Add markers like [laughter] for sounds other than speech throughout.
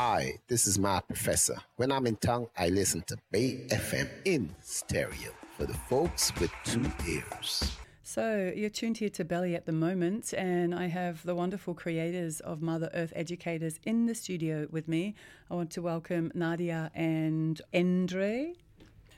Hi, this is my professor. When I'm in town, I listen to Bay FM in stereo for the folks with two ears. So, you're tuned here to Belly at the moment, and I have the wonderful creators of Mother Earth Educators in the studio with me. I want to welcome Nadia and Endre.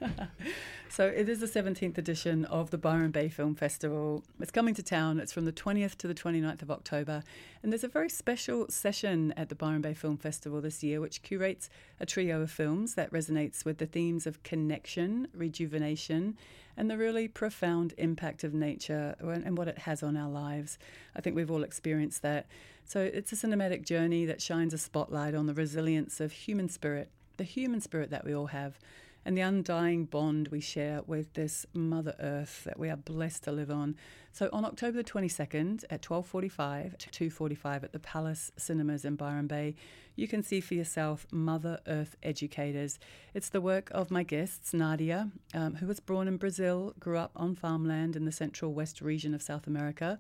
[laughs] so it is the 17th edition of the Byron Bay Film Festival. It's coming to town. It's from the 20th to the 29th of October. And there's a very special session at the Byron Bay Film Festival this year, which curates a trio of films that resonates with the themes of connection, rejuvenation, and the really profound impact of nature and what it has on our lives. I think we've all experienced that. So it's a cinematic journey that shines a spotlight on the resilience of human spirit, the human spirit that we all have and the undying bond we share with this Mother Earth that we are blessed to live on. So on October the 22nd at 12:45 to 2:45 at the Palace Cinemas in Byron Bay, you can see for yourself Mother Earth Educators. It's the work of my guests Nadia, um, who was born in Brazil, grew up on farmland in the central west region of South America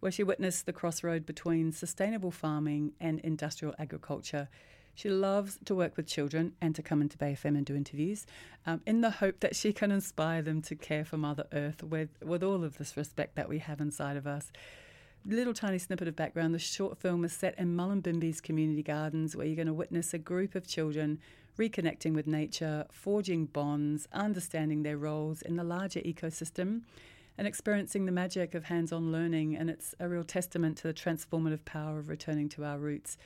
where she witnessed the crossroad between sustainable farming and industrial agriculture. She loves to work with children and to come into Bay FM and do interviews um, in the hope that she can inspire them to care for Mother Earth with, with all of this respect that we have inside of us. Little tiny snippet of background the short film is set in Mullumbimby's community gardens, where you're going to witness a group of children reconnecting with nature, forging bonds, understanding their roles in the larger ecosystem and experiencing the magic of hands on learning. And it's a real testament to the transformative power of returning to our roots.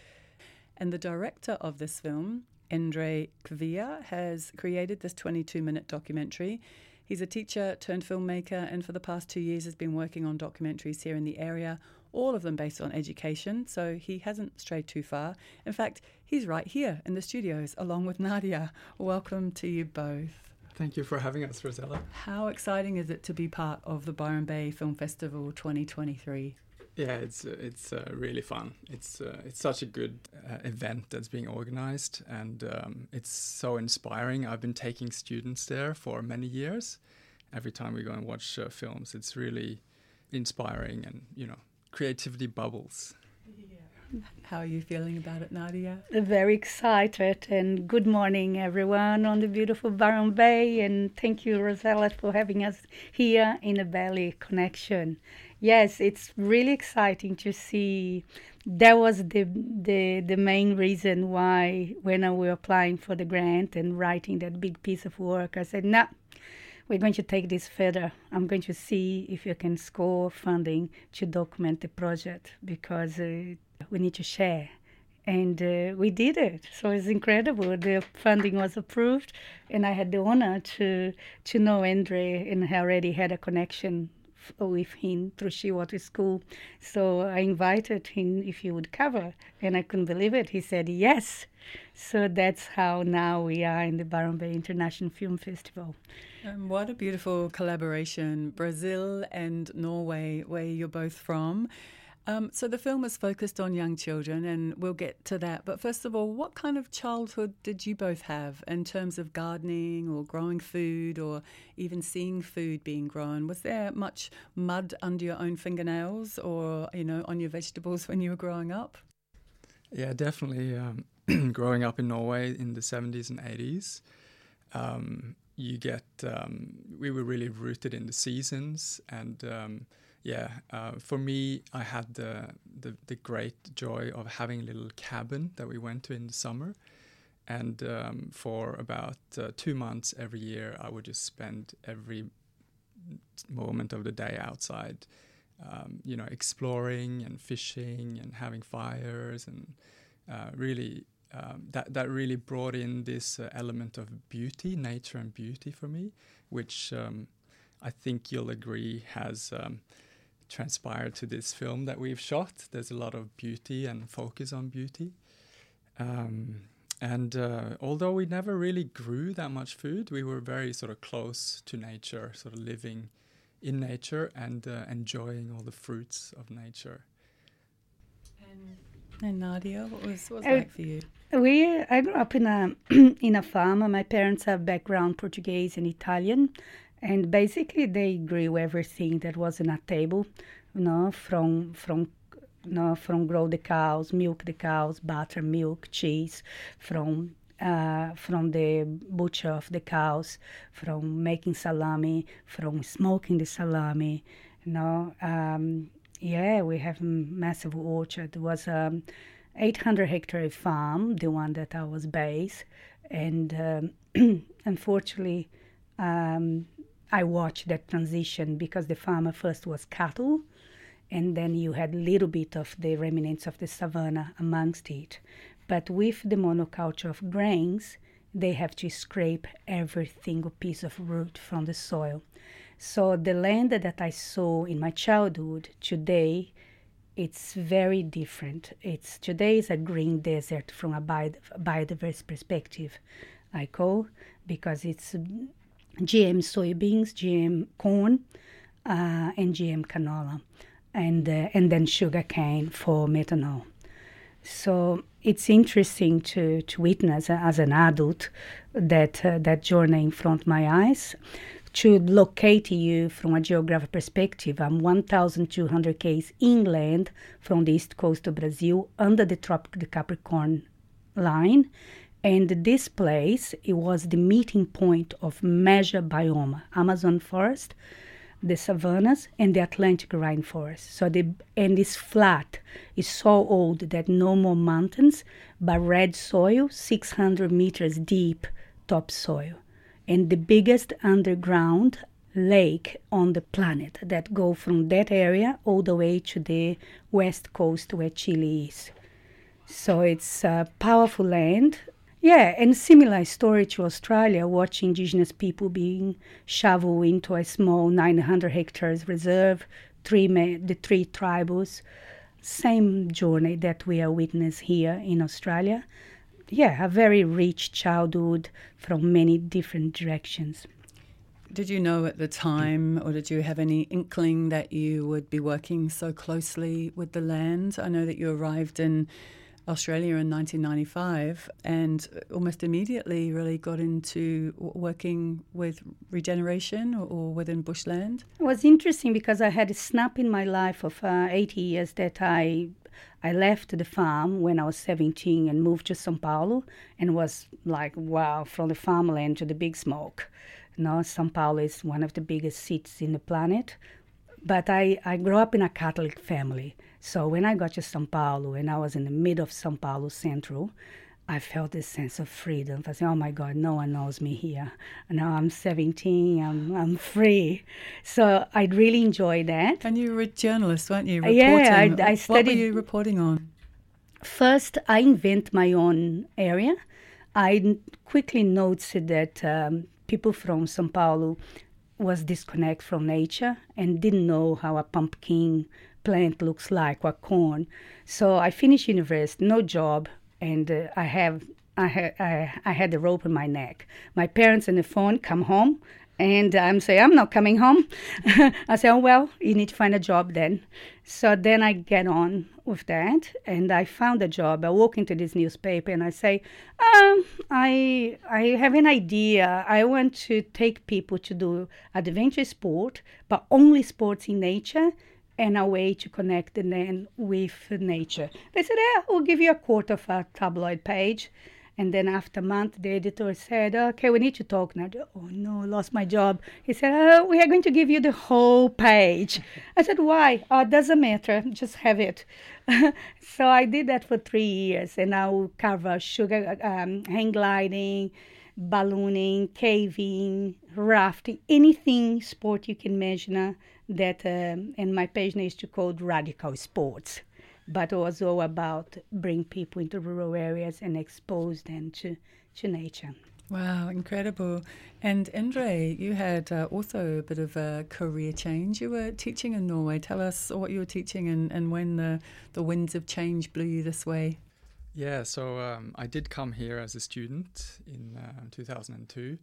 And the director of this film, Endre Kvia, has created this 22 minute documentary. He's a teacher turned filmmaker, and for the past two years has been working on documentaries here in the area, all of them based on education. So he hasn't strayed too far. In fact, he's right here in the studios along with Nadia. Welcome to you both. Thank you for having us, Rosella. How exciting is it to be part of the Byron Bay Film Festival 2023? Yeah, it's uh, it's uh, really fun. It's uh, it's such a good uh, event that's being organized, and um, it's so inspiring. I've been taking students there for many years. Every time we go and watch uh, films, it's really inspiring, and you know, creativity bubbles. How are you feeling about it, Nadia? Very excited, and good morning, everyone, on the beautiful Byron Bay, and thank you, Rosella, for having us here in the Belly Connection yes, it's really exciting to see. That was the the the main reason why when I was applying for the grant and writing that big piece of work, I said, "No, nah, we're going to take this further. I'm going to see if you can score funding to document the project because uh, we need to share." And uh, we did it. So it's incredible. The funding was approved, and I had the honor to to know Andre, and I already had a connection with him through Shearwater School. So I invited him if he would cover, and I couldn't believe it. He said yes. So that's how now we are in the Byron Bay International Film Festival. Um, what a beautiful collaboration, Brazil and Norway, where you're both from. Um, so the film is focused on young children, and we'll get to that. But first of all, what kind of childhood did you both have in terms of gardening or growing food or even seeing food being grown? Was there much mud under your own fingernails or, you know, on your vegetables [laughs] when you were growing up? Yeah, definitely. Um, [clears throat] growing up in Norway in the 70s and 80s, um, you get, um, we were really rooted in the seasons and um, yeah, uh, for me, I had the, the, the great joy of having a little cabin that we went to in the summer, and um, for about uh, two months every year, I would just spend every moment of the day outside, um, you know, exploring and fishing and having fires, and uh, really um, that that really brought in this uh, element of beauty, nature and beauty for me, which um, I think you'll agree has um, transpired to this film that we've shot. There's a lot of beauty and focus on beauty. Um, and uh, although we never really grew that much food, we were very sort of close to nature, sort of living in nature and uh, enjoying all the fruits of nature. And, and Nadia, what was what was uh, like for you? We I grew up in a [clears throat] in a farm. My parents have background Portuguese and Italian, and basically they grew everything that was on a table, you know, from from You know, from grow the cows, milk the cows, butter, milk, cheese, from uh, from the butcher of the cows, from making salami, from smoking the salami. You know, um, yeah, we have a massive orchard. It was a um, 800 hectare farm, the one that I was based, and um, [clears throat] unfortunately, um, I watched that transition because the farmer first was cattle, and then you had little bit of the remnants of the savanna amongst it. But with the monoculture of grains, they have to scrape every single piece of root from the soil. So the land that I saw in my childhood today, it's very different. It's today is a green desert from a biodiverse perspective, I call, because it's GM soybeans, GM corn, uh, and GM canola, and uh, and then sugar cane for methanol. So it's interesting to, to witness uh, as an adult that uh, that journey in front of my eyes. To locate you from a geographic perspective, I'm 1,200 k's inland from the east coast of Brazil, under the tropical Capricorn line, and this place, it was the meeting point of major biome, Amazon forest, the savannas, and the Atlantic rainforest. So the and it's flat. It's so old that no more mountains, but red soil, 600 meters deep topsoil, and the biggest underground lake on the planet that go from that area all the way to the west coast where Chile is. So it's a powerful land yeah, and similar story to Australia, watching indigenous people being shoveled into a small 900 hectares reserve, three the three tribes. Same journey that we are witness here in Australia. Yeah, a very rich childhood from many different directions. Did you know at the time, or did you have any inkling that you would be working so closely with the land? I know that you arrived in Australia in 1995 and almost immediately really got into working with regeneration or, or within bushland? It was interesting because I had a snap in my life of uh, 80 years that I I left the farm when I was 17 and moved to Sao Paulo and was like, wow, from the farmland to the big smoke. You know, Sao Paulo is one of the biggest cities in the planet. But I, I grew up in a Catholic family. So when I got to Sao Paulo and I was in the middle of Sao Paulo Central, I felt this sense of freedom. I said, "Oh my God, no one knows me here. Now I'm 17. I'm I'm free." So I really enjoyed that. And you were a journalist, weren't you? Reporting. Yeah, I, I studied. What were you reporting on? First, I invent my own area. I quickly noticed that um, people from Sao Paulo was disconnect from nature and didn't know how a pumpkin plant looks like or corn. So I finished university, no job, and uh, I have I had I, I had the rope in my neck. My parents on the phone come home, and I'm saying I'm not coming home. [laughs] I say, oh well, you need to find a job then. So then I get on with that, and I found a job. I walk into this newspaper and I say, um, I I have an idea. I want to take people to do adventure sport, but only sports in nature and a way to connect the land with nature. They said, yeah, we'll give you a quarter of a tabloid page. And then after a month, the editor said, okay, we need to talk now. Oh no, lost my job. He said, oh, we are going to give you the whole page. [laughs] I said, why? Oh, doesn't matter, just have it. [laughs] so I did that for three years and I will cover sugar, um, hang gliding, ballooning, caving, rafting, anything sport you can imagine that um, and my page is to called radical sports but also about bring people into rural areas and expose them to, to nature Wow, incredible. And Endre, you had uh, also a bit of a career change. You were teaching in Norway. Tell us what you were teaching and, and when the, the winds of change blew you this way. Yeah, so um, I did come here as a student in uh, 2002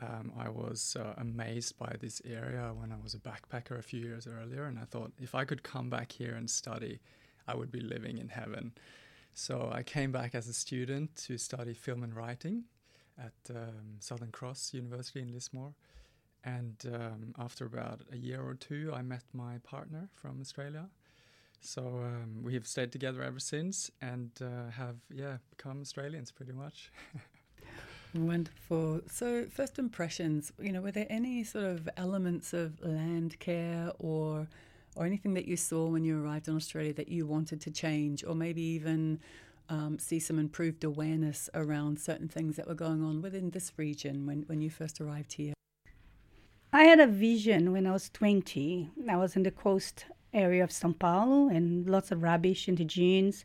um, I was uh, amazed by this area when I was a backpacker a few years earlier, and I thought if I could come back here and study, I would be living in heaven. So I came back as a student to study film and writing at um, Southern Cross University in Lismore. And um, after about a year or two, I met my partner from Australia. So um, we have stayed together ever since, and uh, have yeah become Australians pretty much. [laughs] Wonderful. So, first impressions. You know, were there any sort of elements of land care or or anything that you saw when you arrived in Australia that you wanted to change, or maybe even um, see some improved awareness around certain things that were going on within this region when, when you first arrived here? I had a vision when I was 20. I was in the coast area of Sao Paulo and lots of rubbish in the dunes.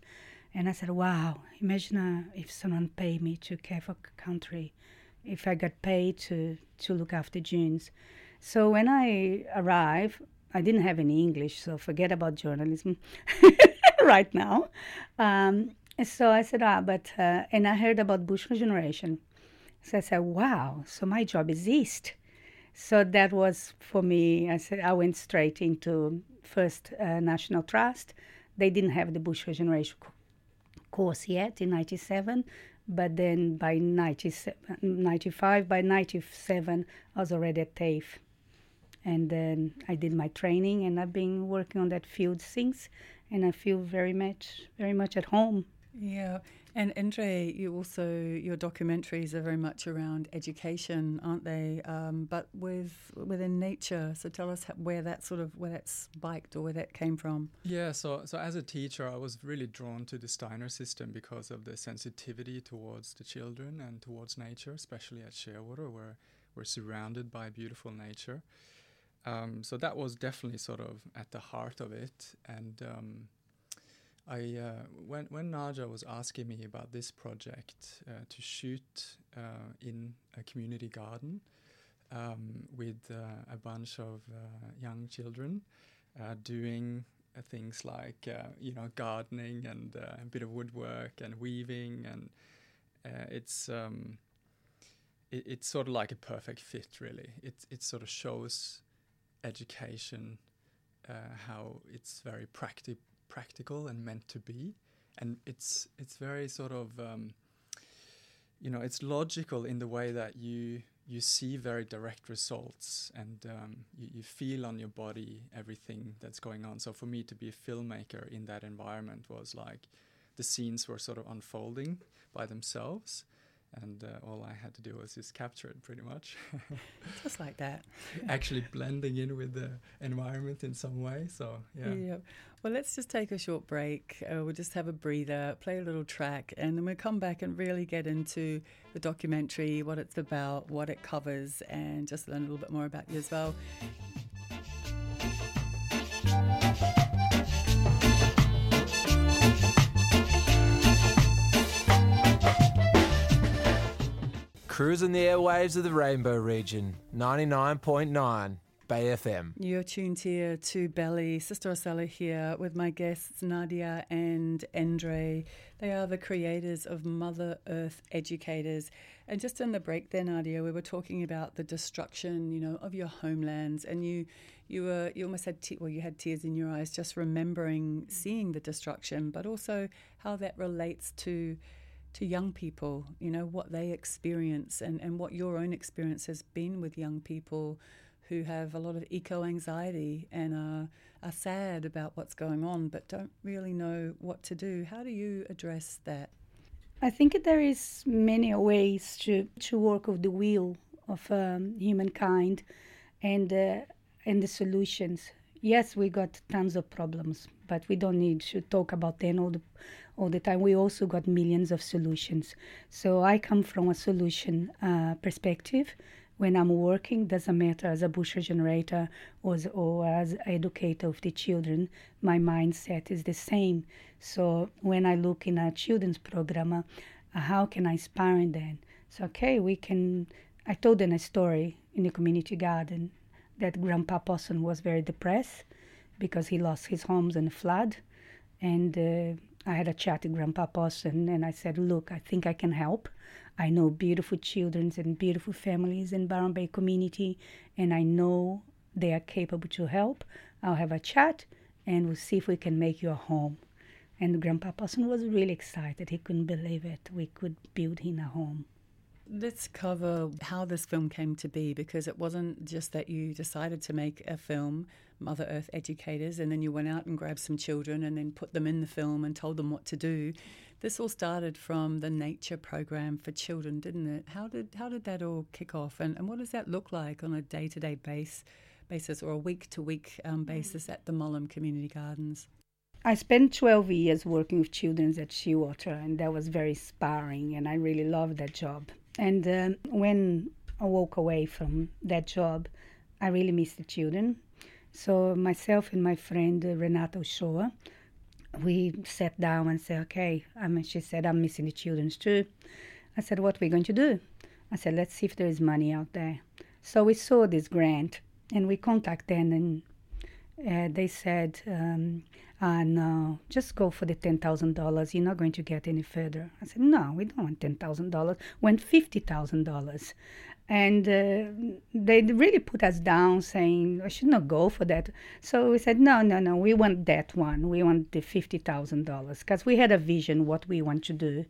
And I said, wow, imagine uh, if someone paid me to care for country, if I got paid to, to look after dunes. So when I arrived, I didn't have any English, so forget about journalism [laughs] right now. Um, so I said, ah, but, uh, and I heard about bush regeneration. So I said, wow, so my job is east. So that was for me, I said, I went straight into First uh, National Trust. They didn't have the bush regeneration course yet in 97, but then by 95, by 97, I was already at TAFE. And then I did my training, and I've been working on that field since, and I feel very much, very much at home yeah, and Andre, you also your documentaries are very much around education, aren't they? Um, but with within nature. So tell us where that sort of where that spiked or where that came from. Yeah, so so as a teacher, I was really drawn to the Steiner system because of the sensitivity towards the children and towards nature, especially at Shearwater, where we're surrounded by beautiful nature. Um, so that was definitely sort of at the heart of it, and um, I uh, when when Naja was asking me about this project uh, to shoot uh, in a community garden um, with uh, a bunch of uh, young children uh, doing things like you know gardening and a bit of woodwork and weaving and it's um, it, it's sort of like a perfect fit really. It it sort of shows education how it's very practical practical and meant to be, and it's it's very sort of um, you know it's logical in the way that you you see very direct results and um, you, you, feel on your body everything that's going on. So for me to be a filmmaker in that environment was like the scenes were sort of unfolding by themselves and uh, all I had to do was just capture it pretty much. [laughs] just like that. Actually blending in with the environment in some way. So, yeah. yeah. Well, let's just take a short break. Uh, we'll just have a breather, play a little track, and then we'll come back and really get into the documentary, what it's about, what it covers, and just learn a little bit more about you as well. Cruising the airwaves of the Rainbow region, 99.9 Bay FM. You're tuned here to Belly. Sister Rosella here with my guests Nadia and Andre. They are the creators of Mother Earth Educators. And just in the break there, Nadia, we were talking about the destruction, you know, of your homelands, and you, you were, you almost had, te- well, you had tears in your eyes just remembering seeing the destruction, but also how that relates to to young people, you know, what they experience and, and what your own experience has been with young people who have a lot of eco anxiety and are, are sad about what's going on but don't really know what to do. How do you address that? I think there is many ways to, to work with the wheel of um, humankind and uh, and the solutions. Yes, we got tons of problems, but we don't need to talk about them all the all the time. We also got millions of solutions. So I come from a solution uh, perspective. When I'm working, doesn't matter as a bush regenerator or as, or as educator of the children, my mindset is the same. So when I look in a children's program, uh, how can I inspire them? So okay, we can. I told them a story in the community garden that Grandpa Possum was very depressed because he lost his homes in a flood, and uh, I had a chat with Grandpa Possum and I said, Look, I think I can help. I know beautiful children and beautiful families in Byron Bay community, and I know they are capable to help. I'll have a chat and we'll see if we can make you a home. And Grandpa Possum was really excited. He couldn't believe it. We could build him a home. Let's cover how this film came to be because it wasn't just that you decided to make a film, Mother Earth Educators, and then you went out and grabbed some children and then put them in the film and told them what to do. This all started from the nature program for children, didn't it? How did how did that all kick off, and, and what does that look like on a day to day base basis or a week to week basis at the Mullum Community Gardens? I spent 12 years working with children at Shearwater, and that was very inspiring, and I really loved that job. And um, when I walk away from that job, I really miss the children. So myself and my friend uh, Renata Ochoa, we sat down and said, okay. I mean, she said, I'm missing the children too. I said, what are we going to do? I said, let's see if there is money out there. So we saw this grant, and we contacted them, and uh, they said, um, uh, no, just go for the $10,000. You're not going to get any further. I said, no, we don't want $10,000. We want $50,000. And uh, they really put us down saying, I should not go for that. So we said, no, no, no, we want that one. We want the $50,000 because we had a vision what we want to do.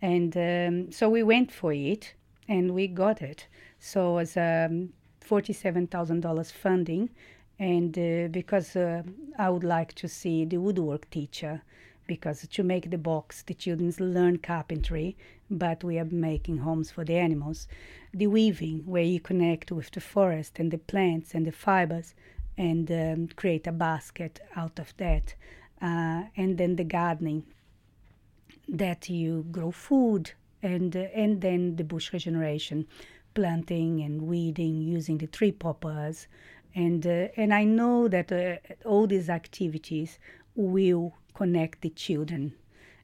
And um, so we went for it and we got it. So it was um, $47,000 funding and uh, because uh, I would like to see the woodwork teacher because to make the box the children learn carpentry but we are making homes for the animals. The weaving where you connect with the forest and the plants and the fibers and um, create a basket out of that. Uh, and then the gardening that you grow food and uh, and then the bush regeneration planting and weeding using the tree poppers and uh, and I know that uh, all these activities will connect the children,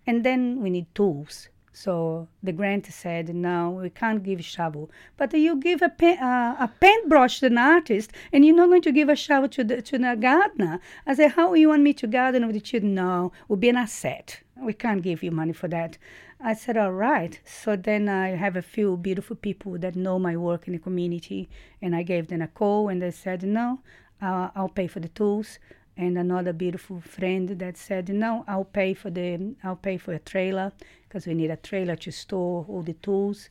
and then we need tools. So the grant said, no, we can't give shovel, but you give a pen, uh, a paintbrush to an artist, and you're not going to give a shovel to the to the gardener. I said, how you want me to garden with the children? No, will be an asset. We can't give you money for that. I said, all right. So then I have a few beautiful people that know my work in the community, and I gave them a call, and they said, no, uh, I'll pay for the tools. And another beautiful friend that said, no, I'll pay for the, I'll pay for a trailer because we need a trailer to store all the tools,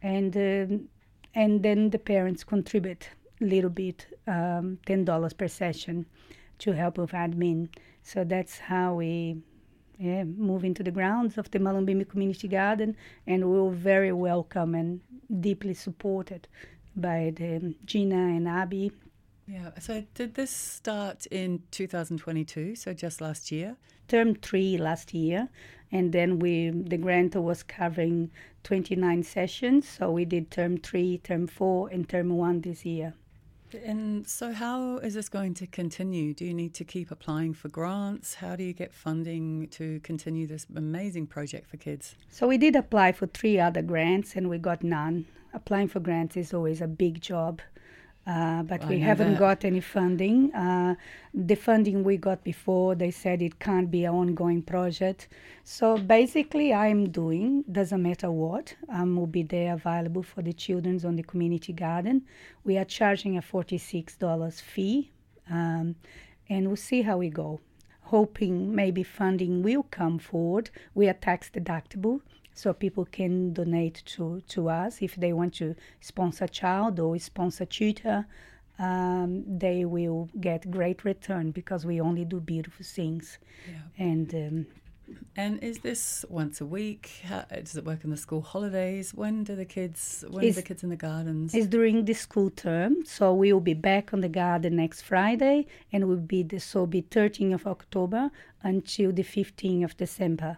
and um, and then the parents contribute a little bit, um, ten dollars per session, to help with admin. So that's how we yeah, move into the grounds of the Mullumbimby Community Garden, and we were very welcome and deeply supported by the um, Gina and Abby. Yeah. So did this start in 2022? So just last year. Term three last year, and then we the grant was covering 29 sessions. So we did term three, term four, and term one this year. And so, how is this going to continue? Do you need to keep applying for grants? How do you get funding to continue this amazing project for kids? So, we did apply for three other grants and we got none. Applying for grants is always a big job. Uh, but I we haven't that. got any funding. Uh, the funding we got before, they said it can't be an ongoing project. So basically, I'm doing doesn't matter what. I will be there available for the childrens on the community garden. We are charging a forty-six dollars fee, um, and we'll see how we go. Hoping maybe funding will come forward. We are tax deductible, so people can donate to, to us if they want to sponsor a child or sponsor tutor um, they will get great return because we only do beautiful things Yeah. and um, And is this once a week? How, does it work in the school holidays? When do the kids? When are the kids in the gardens? it's during the school term so we will be back on the garden next friday and will be the so be 13th of october until the 15th of december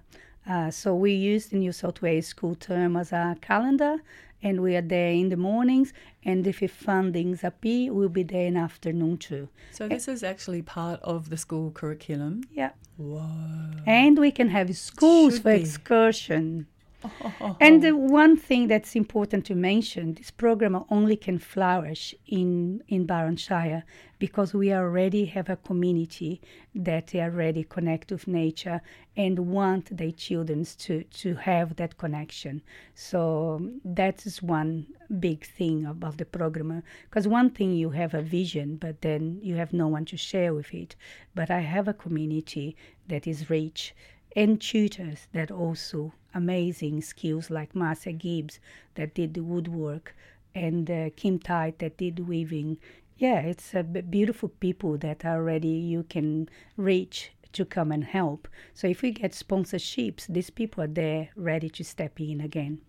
uh, so we use the new south wales school term as a calendar and we are there in the mornings and if fundings appear we'll be there in afternoon too so this is actually part of the school curriculum. yeah Whoa! and we can have schools Should for be. excursion [laughs] And the one thing that's important to mention, this program only can flourish in in Byron Shire because we already have a community that already connect with nature and want their children to to have that connection. So that is one big thing about the program. Because one thing you have a vision, but then you have no one to share with it. But I have a community that is rich and tutors that also amazing skills like Marcia Gibbs that did the woodwork and uh, Kim Tite that did weaving. Yeah, it's uh, beautiful people that already you can reach to come and help. So if we get sponsorships, these people are there ready to step in again.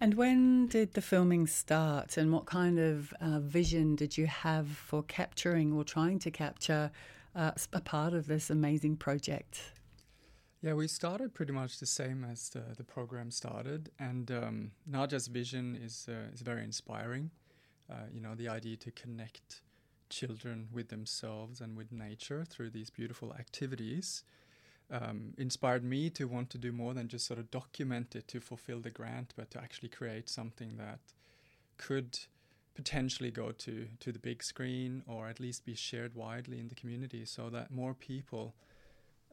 And when did the filming start, and what kind of uh, vision did you have for capturing or trying to capture uh, a part of this amazing project? Yeah, we started pretty much the same as the, the program started, and um, vision is uh, is very inspiring. Uh, you know, the idea to connect children with themselves and with nature through these beautiful activities um, inspired me to want to do more than just sort of document it to fulfill the grant, but to actually create something that could potentially go to, to the big screen or at least be shared widely in the community so that more people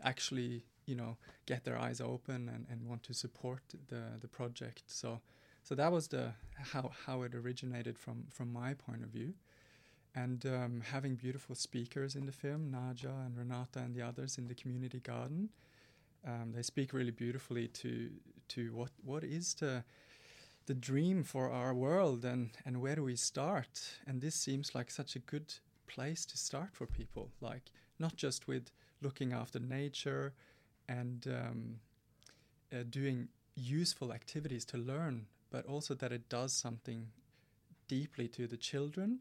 actually you know get their eyes open and, and want to support the, the project so so that was the how, how it originated from from my point of view and um, having beautiful speakers in the film, Naja and Renata and the others in the community garden. Um, they speak really beautifully to to what what is the the dream for our world and and where do we start? And this seems like such a good place to start for people, like not just with looking after nature and um, uh, doing useful activities to learn, but also that it does something deeply to the children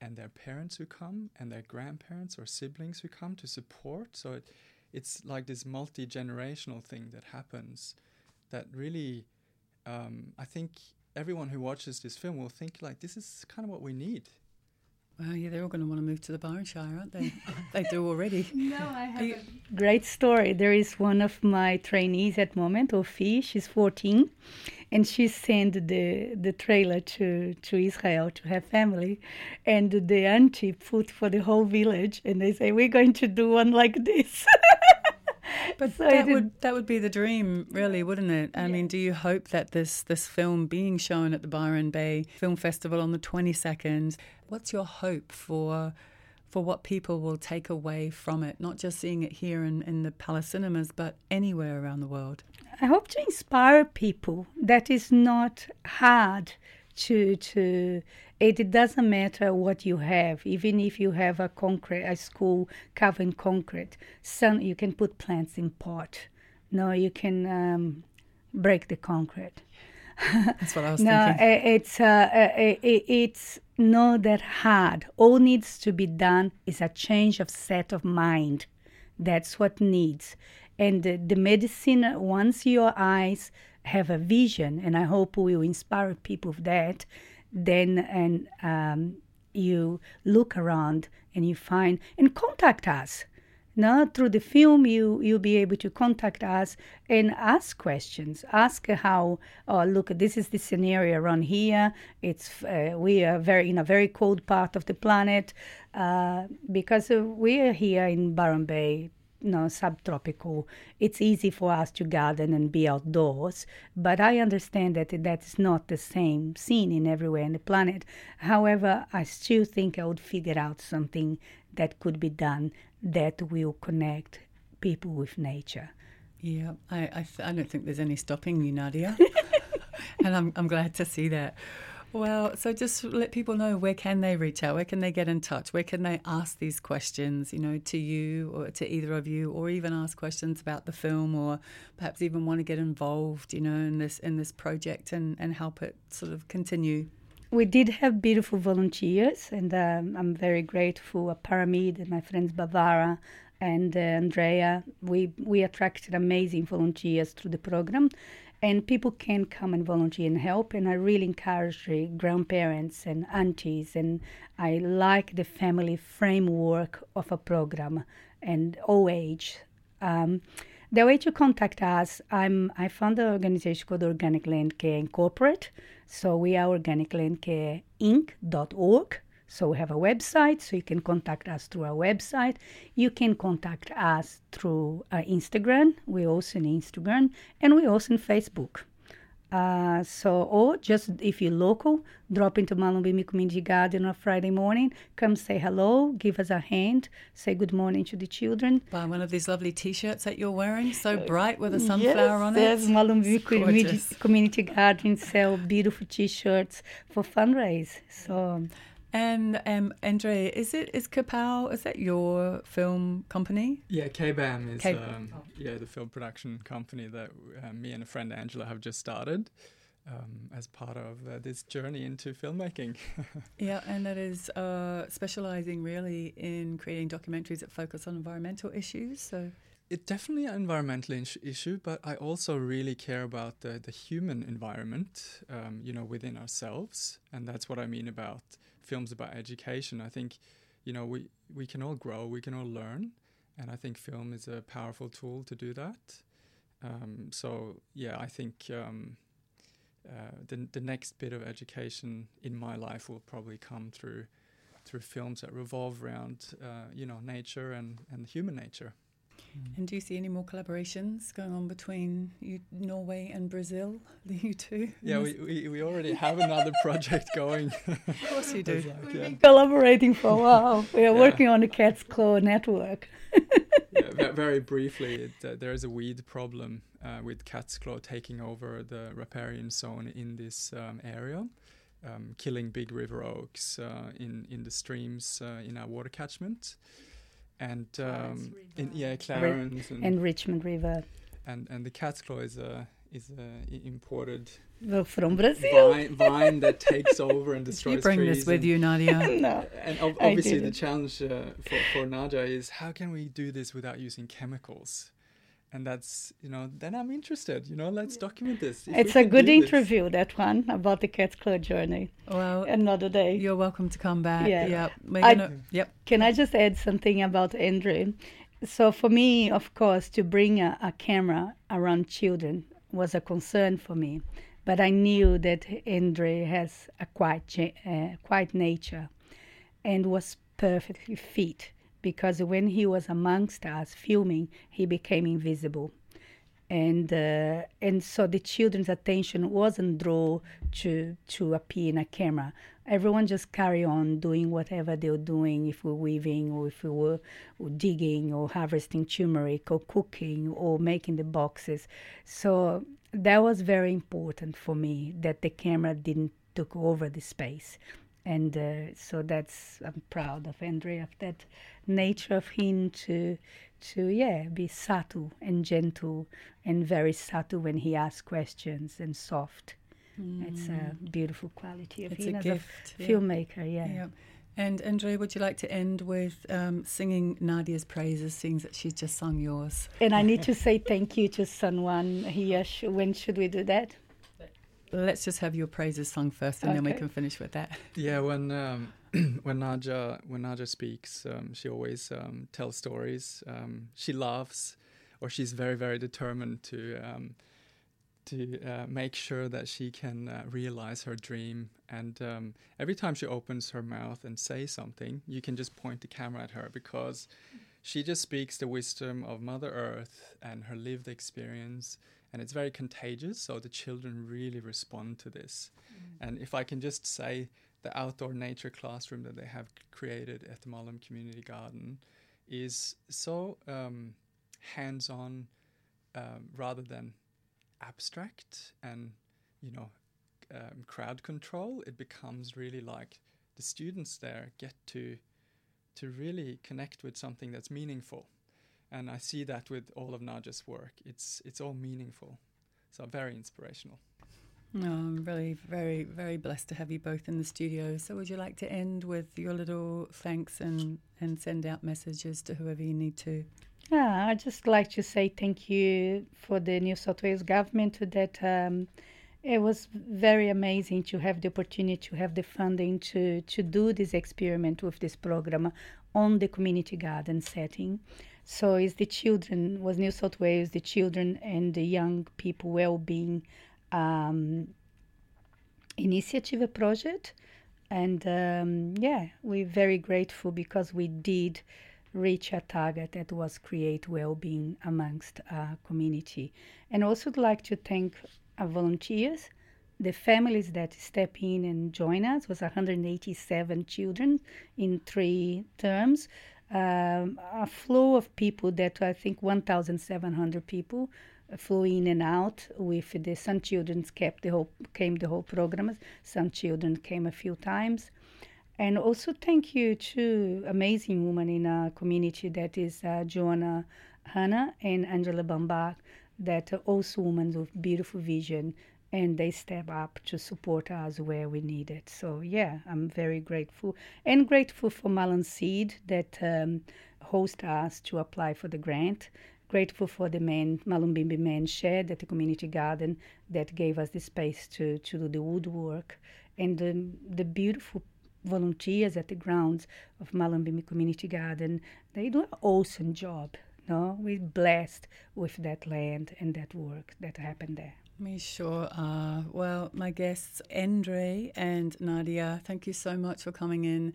and their parents who come and their grandparents or siblings who come to support. So it, it's like this multi generational thing that happens that really, um, I think everyone who watches this film will think like this is kind of what we need. Well, yeah, they're all going to want to move to the Byron Shire, aren't they? [laughs] they do already. No, I have a great story. There is one of my trainees at moment, Ofi. She's 14, and she sent the the trailer to to Israel to her family, and the auntie put for the whole village, and they say we're going to do one like this. [laughs] [laughs] But so that would that would be the dream, really, wouldn't it? I yeah. mean, do you hope that this this film being shown at the Byron Bay Film Festival on the twenty second, what's your hope for? For what people will take away from it, not just seeing it here in, in the Palace Cinemas, but anywhere around the world. I hope to inspire people that is not hard to to it, it doesn't matter what you have. Even if you have a concrete a school covered in concrete some you can put plants in pot. No you can um, break the concrete. [laughs] That's what i was no, thinking. it's uh, it, it's not that hard. All needs to be done is a change of set of mind. That's what needs. And the, the medicine once your eyes have a vision and i hope we will inspire people with that then and um, you look around and you find and contact us. Now through the film you you'll be able to contact us and ask questions. Ask how oh look this is the scenario around here. It's uh, we are very in a very cold part of the planet uh, because uh, we are here in Byron Bay no, subtropical, it's easy for us to garden and be outdoors. But I understand that that's not the same scene in everywhere in the planet. However, I still think I would figure out something that could be done that will connect people with nature. Yeah, I, I, th- I don't think there's any stopping you, Nadia. [laughs] and I'm, I'm glad to see that. Well, so just let people know where can they reach out, where can they get in touch, where can they ask these questions, you know, to you or to either of you, or even ask questions about the film, or perhaps even want to get involved, you know, in this in this project and and help it sort of continue. We did have beautiful volunteers, and um, I'm very grateful. Paramid and my friends Bavara and uh, Andrea, we we attracted amazing volunteers through the program and people can come and volunteer and help and i really encourage the grandparents and aunties and i like the family framework of a program and all age. Um, the way to contact us i'm i found an organization called organic land care incorporate. So we are organic land care inc.org so we have a website, so you can contact us through our website. You can contact us through uh, Instagram. We're also on Instagram, and we're also on Facebook. Uh, so, or just if you're local, drop into Mullumbimby Community Garden on a Friday morning. Come say hello, give us a hand, say good morning to the children. Buy one of these lovely T-shirts that you're wearing, so bright with a sunflower yes, on yes, it. Mullumbimby Community. Community Garden sell beautiful T-shirts for fundraise. So, And um, Andre, is it is Kapow? Is that your film company? Yeah, KBAM is K- um, yeah the film production company that uh, me and a friend Angela have just started um, as part of uh, this journey into filmmaking. [laughs] Yeah, and that is uh, specializing really in creating documentaries that focus on environmental issues. So it's definitely an environmental issue, but I also really care about the, the human environment, um, you know, within ourselves, and that's what I mean about films about education. I think, you know, we we can all grow, we can all learn, and I think film is a powerful tool to do that. Um, so yeah, I think. Um, uh, the, the next bit of education in my life will probably come through through films that revolve around uh, you know nature and, and human nature. And do you see any more collaborations going on between you, Norway and Brazil, the [laughs] you two? Yeah, we, we, we already have another project going. [laughs] of course you do. It's like, yeah, collaborating for a while. We are Yeah. working on the Cat's Claw network. yeah, [laughs] very briefly, it, uh, there is a weed problem uh, with cat's claw taking over the riparian zone in this um, area, um, killing big river oaks uh, in in the streams uh, in our water catchment, and um, in, yeah, Clarence and, and Richmond River. and and the cat's claw is a is a i- imported Well, from Brazil. vine, vine that takes over and Did destroys you bring trees this with and- you, Nadia? [laughs] no. And ob- obviously, the challenge uh, for, for Naja is how can we do this without using chemicals? And that's, you know, then I'm interested, you know, let's document this. If It's a good do this- interview, that one, about the Cat's Claw journey. Well, Another day. you're welcome to come back. Yeah. Yep. I- gonna, yep. Can I just add something about Andre? So for me, of course, to bring a, a camera around children was a concern for me, but I knew that Andre has a quiet, cha- uh, quiet nature, and was perfectly fit because when he was amongst us filming, he became invisible and uh, and so the children's attention wasn't drawn to to appear in a camera. Everyone just carry on doing whatever they were doing, if we're weaving or if we were digging or harvesting turmeric or cooking or making the boxes. So that was very important for me that the camera didn't took over the space. And uh, so that's I'm proud of Andre of that nature of him to to yeah be subtle and gentle and very subtle when he asks questions and soft. It's a beautiful quality of It's him a as gift. a yeah. filmmaker. Yeah. Yeah. And Andre, would you like to end with um, singing Nadia's praises, seeing that she's just sung yours? And I need to say thank you to someone here. When should we do that? Let's just have your praises sung first, and then we can finish with that. [laughs] Yeah, when um, [clears throat] when Naja when Naja speaks, um, she always um, tells stories. Um, she laughs, or she's very very determined to um, to uh, make sure that she can uh, realize her dream. And um, every time she opens her mouth and say something, you can just point the camera at her because she just speaks the wisdom of Mother Earth and her lived experience. And it's very contagious, so the children really respond to this. And if I can just say, the outdoor nature classroom that they have created at the Mullum Community Garden is so um, hands on um, rather than abstract and, you know, um, crowd control. It becomes really like the students there get to to really connect with something that's meaningful. And I see that with all of Naja's work. It's it's all meaningful. So very inspirational. No, I'm really very, very blessed to have you both in the studio. So, would you like to end with your little thanks and, and send out messages to whoever you need to? Yeah, I'd just like to say thank you for the New South Wales government that um, it was very amazing to have the opportunity to have the funding to, to do this experiment with this program on the community garden setting. So it's the children, was New South Wales, the children and the young people well-being um, initiative, project. And um, yeah, we're very grateful because we did reach a target that was create well-being amongst our community. And also would like to thank uh, volunteers. The families that step in and join us was 187 children in three terms. Um, a flow of people that I think 1,700 people flew in and out with the Sun Children kept the whole came the whole program. Sun Children came a few times. And also thank you to amazing women in our community that is uh, Joanna Hanna and Angela Bambach that are also women with beautiful vision and they step up to support us where we need it. So yeah, I'm very grateful and grateful for Mullum Seed that um, host us to apply for the grant. Grateful for the man, Mullumbimby Man Shed at the community garden that gave us the space to, to do the woodwork and the, the beautiful volunteers at the grounds of Mullumbimby Community Garden. They do an awesome job. No, we're blessed with that land and that work that happened there. We sure. Well, my guests, Endre and Nadia, thank you so much for coming in.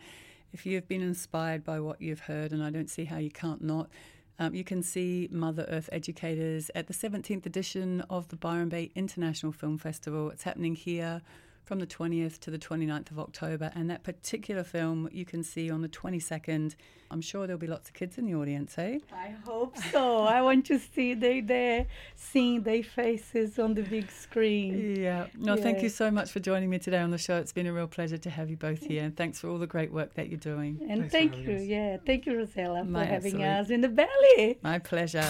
If you've been inspired by what you've heard, and I don't see how you can't not, um, you can see Mother Earth Educators at the 17th edition of the Byron Bay International Film Festival. It's happening here from the 20th to the 29th of October. And that particular film you can see on the 22nd. I'm sure there'll be lots of kids in the audience, eh? I hope so. I want to see they there seeing their faces on the big screen. Yeah. No, Yeah. thank you so much for joining me today on the show. It's been a real pleasure to have you both here. And thanks for all the great work that you're doing. And Thanks thank you, us. yeah, thank you, Rosella, for My having absolute- us in the belly. My pleasure.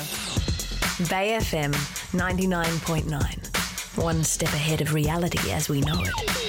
Bay FM 99.9. One step ahead of reality as we know it.